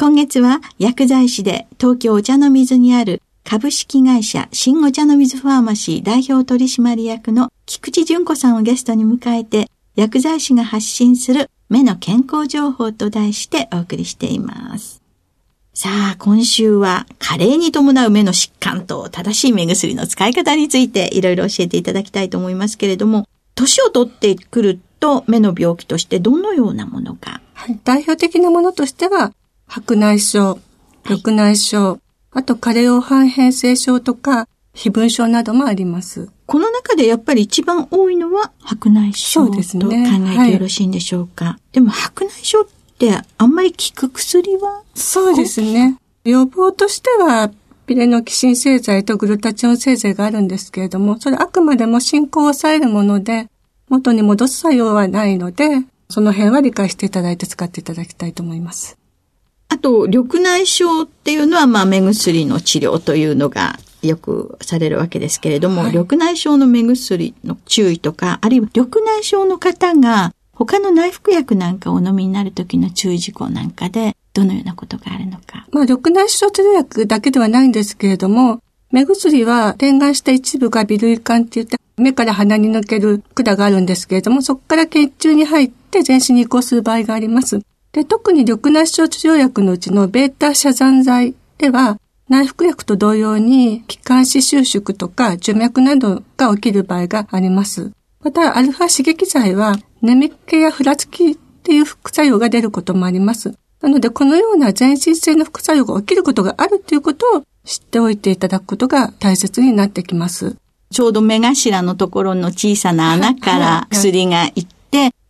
今月は薬剤師で東京お茶の水にある株式会社新お茶の水ファーマシー代表取締役の菊池淳子さんをゲストに迎えて薬剤師が発信する目の健康情報と題してお送りしています。さあ、今週は加齢に伴う目の疾患と正しい目薬の使い方についていろいろ教えていただきたいと思いますけれども、年を取ってくると目の病気としてどのようなものか。はい、代表的なものとしては、白内障、緑内障、はい、あと加齢黄斑変性症とか、非分症などもあります。この中でやっぱり一番多いのは白内障と考えてよろしいんでしょうか？でねはい、でも白内障ってあんまり効く薬は？そうですね。予防としては、ピレノキシン製剤とグルタチオン製剤があるんですけれども、それあくまでも進行を抑えるもので、元に戻す作用はないので、その辺は理解していただいて使っていただきたいと思います。あと、緑内障っていうのは、まあ、目薬の治療というのがよくされるわけですけれども、はい、緑内障の目薬の注意とか、あるいは緑内障の方が他の内服薬なんかをお飲みになる時の注意事項なんかで、どのようなことがあるのか。まあ、緑内障治療薬だけではないんですけれども、目薬は点眼した一部が微類管って言って、目から鼻に抜ける管があるんですけれども、そこから血中に入って全身に移行する場合があります。で、特に緑内障治療薬のうちのベータ遮断剤では、内服薬と同様に、気管支収縮とか樹脈などが起きる場合があります。また、アルファ刺激剤は、眠気やふらつきっていう副作用が出ることもあります。なので、このような全身性の副作用が起きることがあるということを知っておいていただくことが大切になってきます。ちょうど目頭のところの小さな穴から薬がいって、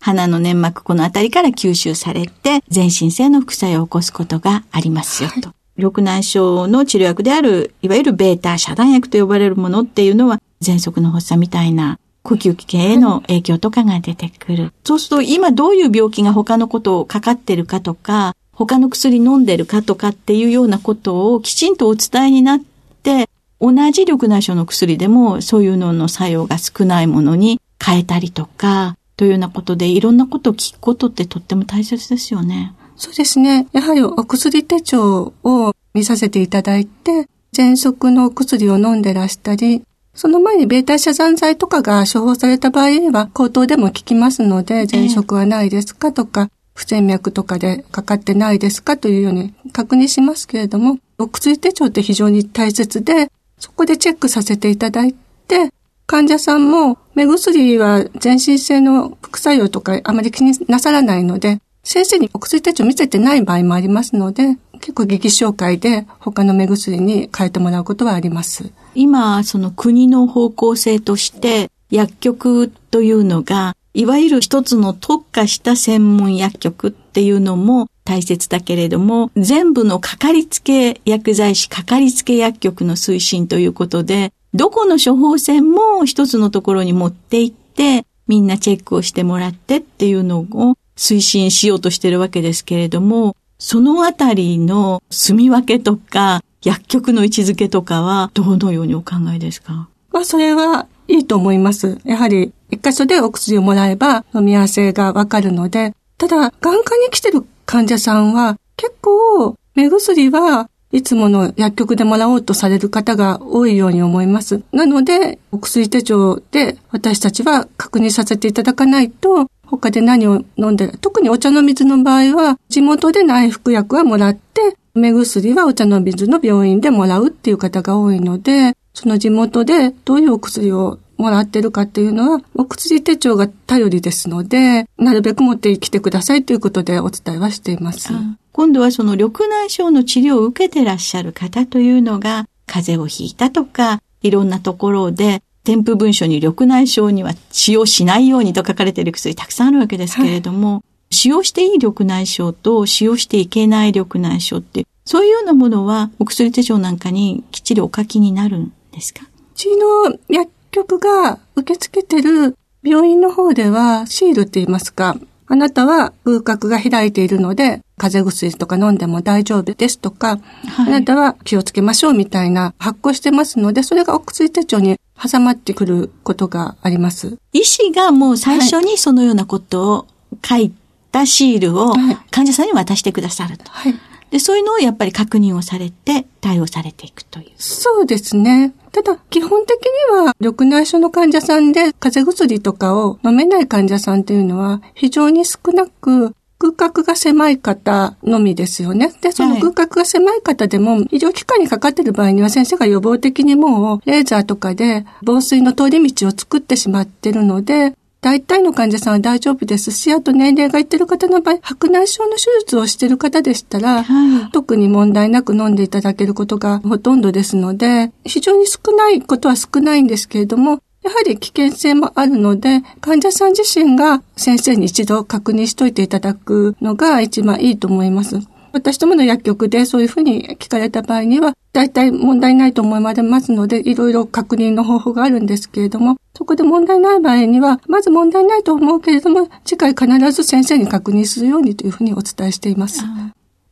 鼻の粘膜この辺りから吸収されて、全身性の副作用を起こすことがありますよと。はい緑内障の治療薬である、いわゆるベータ遮断薬と呼ばれるものっていうのは、喘息の発作みたいな呼吸器系への影響とかが出てくる。そうすると、今どういう病気が他のことをかかってるかとか、他の薬飲んでるかとかっていうようなことをきちんとお伝えになって、同じ緑内障の薬でもそういうのの作用が少ないものに変えたりとか、というようなことでいろんなことを聞くことってとっても大切ですよね。そうですね。やはりお薬手帳を見させていただいて、喘息のお薬を飲んでらしたり、その前にベータ遮断剤とかが処方された場合には口頭でも効きますので、喘息はないですかとか、不整脈とかでかかってないですかというように確認しますけれども、お薬手帳って非常に大切で、そこでチェックさせていただいて、患者さんも目薬は全身性の副作用とかあまり気になさらないので、先生にお薬手帳見せてない場合もありますので、結構劇紹介で他の目薬に変えてもらうことはあります。今、その国の方向性として薬局というのが、いわゆる一つの特化した専門薬局っていうのも大切だけれども、全部のかかりつけ薬剤師、かかりつけ薬局の推進ということで、どこの処方箋も一つのところに持って行って、みんなチェックをしてもらってっていうのを推進しようとしてるわけですけれども、そのあたりの住み分けとか、薬局の位置づけとかは、どのようにお考えですか？まあ、それはいいと思います。やはり、一箇所でお薬をもらえば飲み合わせがわかるので、ただ、眼科に来てる患者さんは、結構、目薬はいつもの薬局でもらおうとされる方が多いように思います。なので、お薬手帳で私たちは確認させていただかないと、他で何を飲んでる。特にお茶の水の場合は、地元で内服薬はもらって、目薬はお茶の水の病院でもらうっていう方が多いので、その地元でどういうお薬をもらってるかっていうのは、お薬手帳が頼りですので、なるべく持ってきてくださいということでお伝えはしています。今度はその緑内障の治療を受けてらっしゃる方というのが、風邪をひいたとか、いろんなところで、添付文書に緑内障には使用しないようにと書かれている薬たくさんあるわけですけれども、はい、使用していい緑内障と使用していけない緑内障って、そういうようなものはお薬手帳なんかにきっちりお書きになるんですか？うちの薬局が受け付けてる病院の方ではシールって言いますか、あなたは風格が開いているので、風邪薬とか飲んでも大丈夫ですとか、はい、あなたは気をつけましょうみたいな発行してますので、それがお薬手帳に挟まってくることがあります。医師がもう最初にそのようなことを書いたシールを患者さんに渡してくださると。はいで、そういうのをやっぱり確認をされて対応されていくという。そうですね。ただ、基本的には、緑内障の患者さんで、風邪薬とかを飲めない患者さんっていうのは、非常に少なく、空隔が狭い方のみですよね。で、その空隔が狭い方でも、医療機関にかかっている場合には先生が予防的にもう、レーザーとかで防水の通り道を作ってしまっているので、大体の患者さんは大丈夫ですし、あと年齢がいってる方の場合、白内障の手術をしている方でしたら、はい、特に問題なく飲んでいただけることがほとんどですので、非常に少ないことは少ないんですけれども、やはり危険性もあるので、患者さん自身が先生に一度確認しといていただくのが一番いいと思います。私どもの薬局でそういうふうに聞かれた場合には、大体問題ないと思われますので、いろいろ確認の方法があるんですけれども、そこで問題ない場合には、まず問題ないと思うけれども、次回必ず先生に確認するようにというふうにお伝えしています。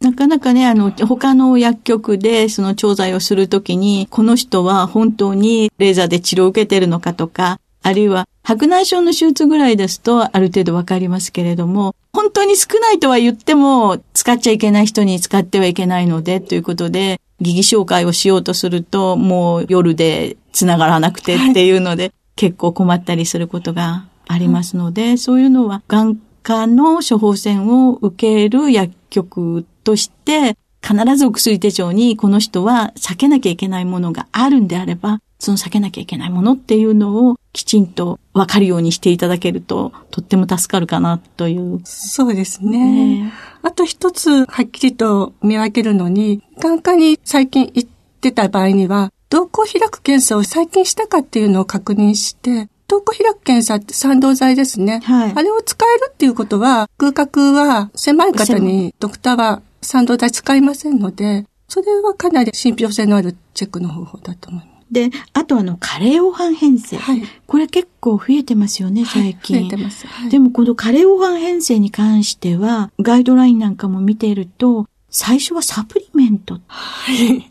なかなかね、あの、他の薬局でその調剤をするときに、この人は本当にレーザーで治療を受けてるのかとか、あるいは白内障の手術ぐらいですとある程度わかりますけれども、本当に少ないとは言っても使っちゃいけない人に使ってはいけないのでということで、疑義紹介をしようとするともう夜で繋がらなくてっていうので、はい、結構困ったりすることがありますので、そういうのは眼科の処方箋を受ける薬局として必ずお薬手帳にこの人は避けなきゃいけないものがあるんであれば、その避けなきゃいけないものっていうのをきちんと分かるようにしていただけると、とっても助かるかなという。そうですね。ねあと一つ、はっきりと見分けるのに、眼科に最近行ってた場合には、瞳孔開く検査を最近したかっていうのを確認して、瞳孔開く検査って賛同剤ですね。はい。あれを使えるっていうことは、空角は狭い方にドクターは賛同剤使いませんので、それはかなり信憑性のあるチェックの方法だと思います。で、あとあの、カレー黄斑変性。はい。これ結構増えてますよね、最近。はい、増えてます。はい、でもこのカレー黄斑変性に関しては、ガイドラインなんかも見ていると、最初はサプリメントはい。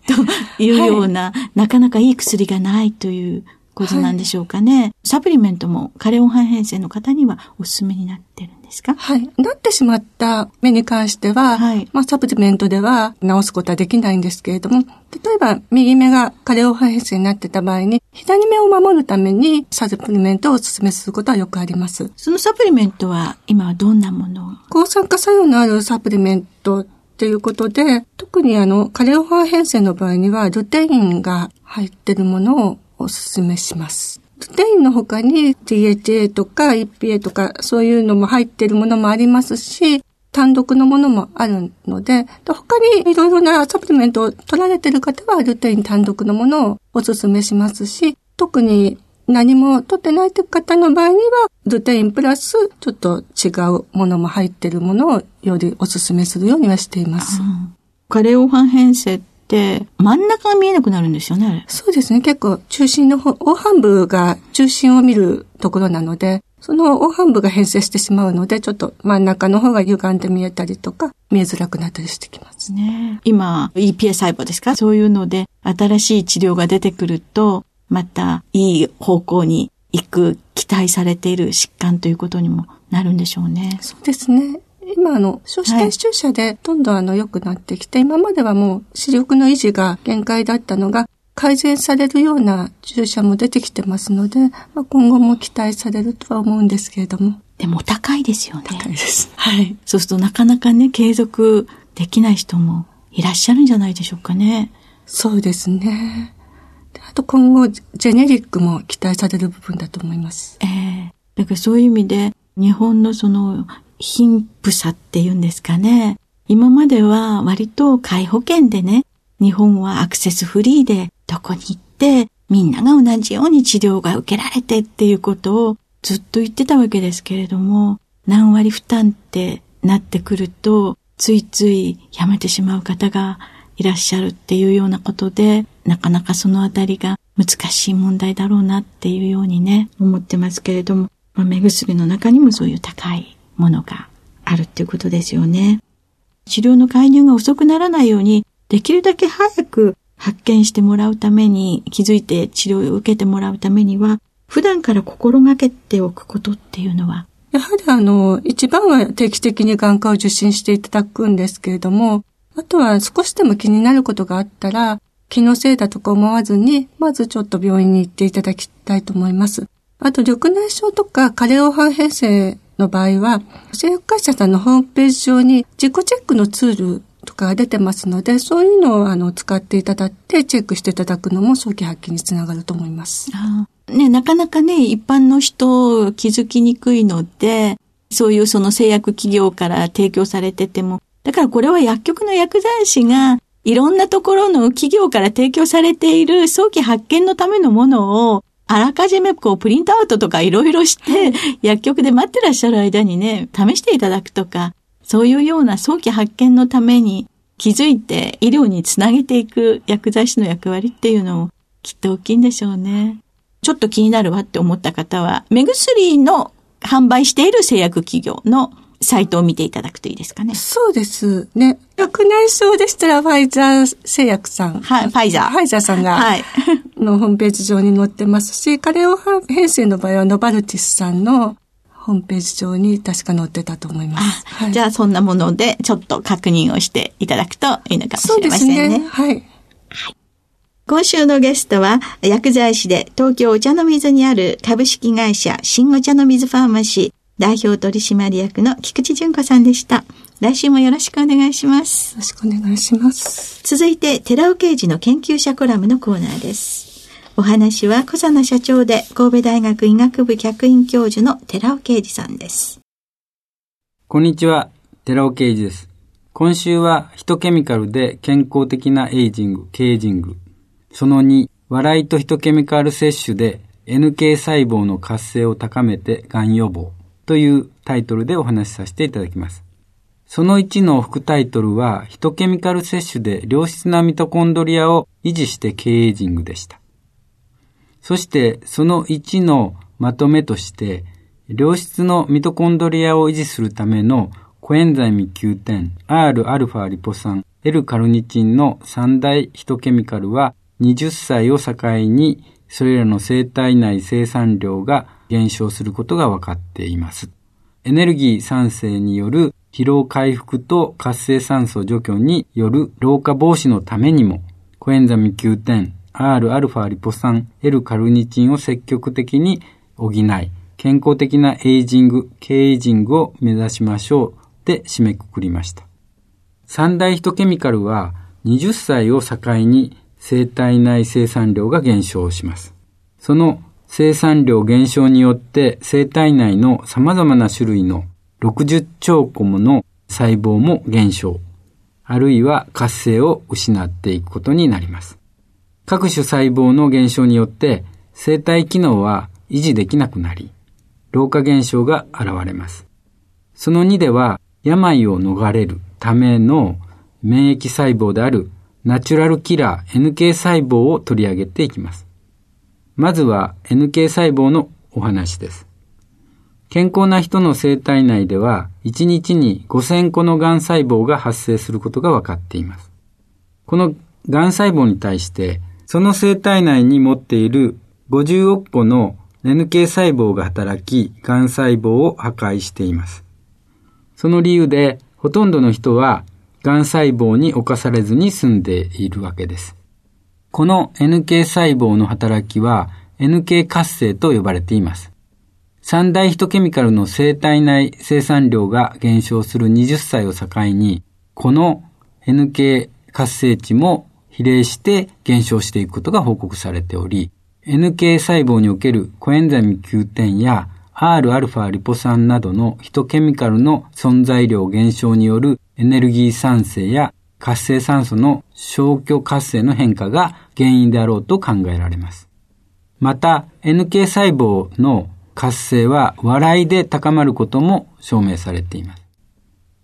というような、はい、なかなかいい薬がないということなんでしょうかね。はい、サプリメントもカレオン斑変性の方にはおすすめになってるんですか？はい。なってしまった目に関しては、はい、まあサプリメントでは治すことはできないんですけれども、例えば右目がカレオン斑変性になってた場合に、左目を守るためにサプリメントをお勧めすることはよくあります。そのサプリメントは今はどんなものを？抗酸化作用のあるサプリメントということで、特にあの、カレオハン変性の場合には、ルテインが入ってるものをお勧めします。ルテインの他に DHA とか EPA とかそういうのも入ってるものもありますし、単独のものもあるので、他にいろいろなサプリメントを取られてる方はルテイン単独のものをお勧めしますし、特に何も取ってないという方の場合には、ルテインプラスちょっと違うものも入ってるものをよりお勧めするようにはしています。うん、カレオファン編成真ん中が見えなくなるんですよね、そうですね。結構中心の方、黄斑部が中心を見るところなので、その黄斑部が変性してしまうので、ちょっと真ん中の方が歪んで見えたりとか、見えづらくなったりしてきます。ね今、EPA 細胞ですか？そういうので、新しい治療が出てくると、また、いい方向に行く、期待されている疾患ということにもなるんでしょうね。そうですね。今、あの、少子体注射でどんどんあの良くなってきて、はい、今まではもう視力の維持が限界だったのが、改善されるような注射も出てきてますので、まあ、今後も期待されるとは思うんですけれども。でも高いですよね。高いです。はい。そうするとなかなかね、継続できない人もいらっしゃるんじゃないでしょうかね。そうですね。あと今後、ジェネリックも期待される部分だと思います。ええー、だからそういう意味で、日本のその貧富差っていうんですかね。今までは割と介保険でね、日本はアクセスフリーでどこに行ってみんなが同じように治療が受けられてっていうことをずっと言ってたわけですけれども、何割負担ってなってくると、ついついやめてしまう方がいらっしゃるっていうようなことで、なかなかそのあたりが難しい問題だろうなっていうようにね、思ってますけれども、まあ、目薬の中にもそういう高いものがあるっていうことですよね。治療の介入が遅くならないように、できるだけ早く発見してもらうために、気づいて治療を受けてもらうためには、普段から心がけておくことっていうのは？やはりあの、一番は定期的に眼科を受診していただくんですけれども、あとは少しでも気になることがあったら、気のせいだとか思わずに、まずちょっと病院に行っていただきたいと思います。あと、緑内障とか加齢黄斑変性の場合は、製薬会社さんのホームページ上に自己チェックのツールとか出てますので、そういうのをあの使っていただいてチェックしていただくのも早期発見につながると思います。ね、なかなかね、一般の人気づきにくいので、そういうその製薬企業から提供されてても、だからこれは薬局の薬剤師がいろんなところの企業から提供されている早期発見のためのものをあらかじめこうプリントアウトとかいろいろして薬局で待ってらっしゃる間にね、試していただくとか、そういうような早期発見のために気づいて医療につなげていく薬剤師の役割っていうのもきっと大きいんでしょうね。ちょっと気になるわって思った方は、目薬の販売している製薬企業のサイトを見ていただくといいですかね。そうですね。薬内症でしたらファイザー製薬さん。はい、ファイザー。ファイザーさんが、はい。のホームページ上に載ってますし、カレオ編成の場合はノバルティスさんのホームページ上に確か載ってたと思います。はい、じゃあそんなものでちょっと確認をしていただくといいのかもしれませんね。そうですね。はい。はい今週のゲストは、薬剤師で東京お茶の水にある株式会社新お茶の水ファーマシー代表取締役の菊池純子さんでした。来週もよろしくお願いします。よろしくお願いします。続いて、寺尾刑事の研究者コラムのコーナーです。お話は小佐野社長で神戸大学医学部客員教授の寺尾啓二さんです。こんにちは、寺尾啓二です。今週はヒトケミカルで健康的なエイジング、ケイジングその2、笑いとヒトケミカル摂取で NK 細胞の活性を高めてがん予防というタイトルでお話しさせていただきます。その1の副タイトルは、ヒトケミカル摂取で良質なミトコンドリアを維持して経営ジングでした。そしてその1のまとめとして、良質のミトコンドリアを維持するためのコエンザイム Q10、Rα リポ酸、L カルニチンの三大ヒトケミカルは20歳を境にそれらの生体内生産量が減少することが分かっています。エネルギー酸性による疲労回復と活性酸素除去による老化防止のためにも、コエンザミ Q10、Rα リポ酸、L カルニチンを積極的に補い、健康的なエイジング、経エイジングを目指しましょうで締めくくりました。三大ヒトケミカルは20歳を境に生体内生産量が減少します。その生産量減少によって生体内の様々な種類の60兆個もの細胞も減少、あるいは活性を失っていくことになります。各種細胞の減少によって生体機能は維持できなくなり、老化現象が現れます。その2では病を逃れるための免疫細胞であるナチュラルキラー NK 細胞を取り上げていきます。まずは NK 細胞のお話です。健康な人の生体内では1日に5000個の癌細胞が発生することが分かっています。この癌細胞に対してその生体内に持っている50億個の NK 細胞が働き、癌細胞を破壊しています。その理由で、ほとんどの人は、癌細胞に侵されずに済んでいるわけです。この NK 細胞の働きは、NK 活性と呼ばれています。三大ヒトケミカルの生体内生産量が減少する20歳を境に、この NK 活性値も比例して減少していくことが報告されており、NK 細胞におけるコエンザイム Q10 や Rα リポ酸などのヒトケミカルの存在量減少によるエネルギー産生や活性酸素の消去活性の変化が原因であろうと考えられます。また、NK 細胞の活性は笑いで高まることも証明されています。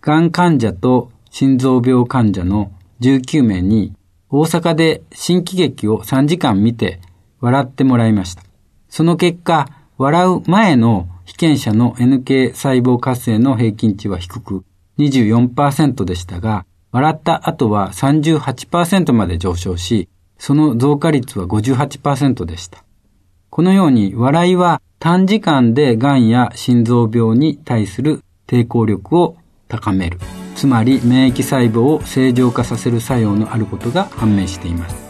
がん患者と心臓病患者の19名に大阪で新喜劇を3時間見て笑ってもらいました。その結果、笑う前の被験者の NK 細胞活性の平均値は低く24%でしたが、笑った後は38%まで上昇し、その増加率は58%でした。このように笑いは短時間で癌や心臓病に対する抵抗力を高める。つまり免疫細胞を正常化させる作用のあることが判明しています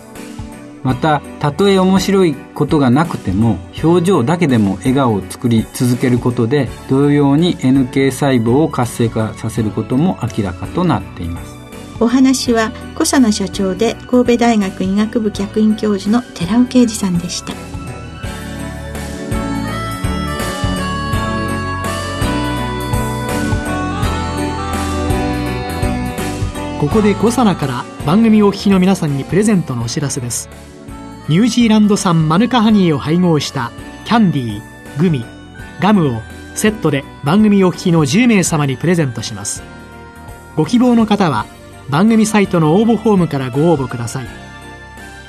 またたとえ面白いことがなくても表情だけでも笑顔を作り続けることで同様に NK 細胞を活性化させることも明らかとなっています。お話は小佐奈社長で神戸大学医学部客員教授の寺尾啓二さんでした。ここでコサナから番組お聞きの皆さんにプレゼントのお知らせですニュージーランド産マヌカハニーを配合したキャンディー、グミ、ガムをセットで番組お聞きの10名様にプレゼントします。ご希望の方は番組サイトの応募フォームからご応募ください。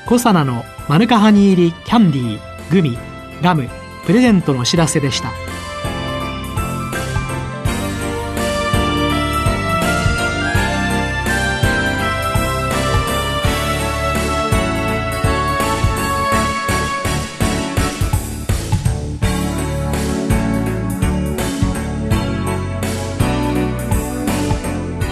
コサナのマヌカハニー入りキャンディー、グミ、ガムプレゼントのお知らせでした。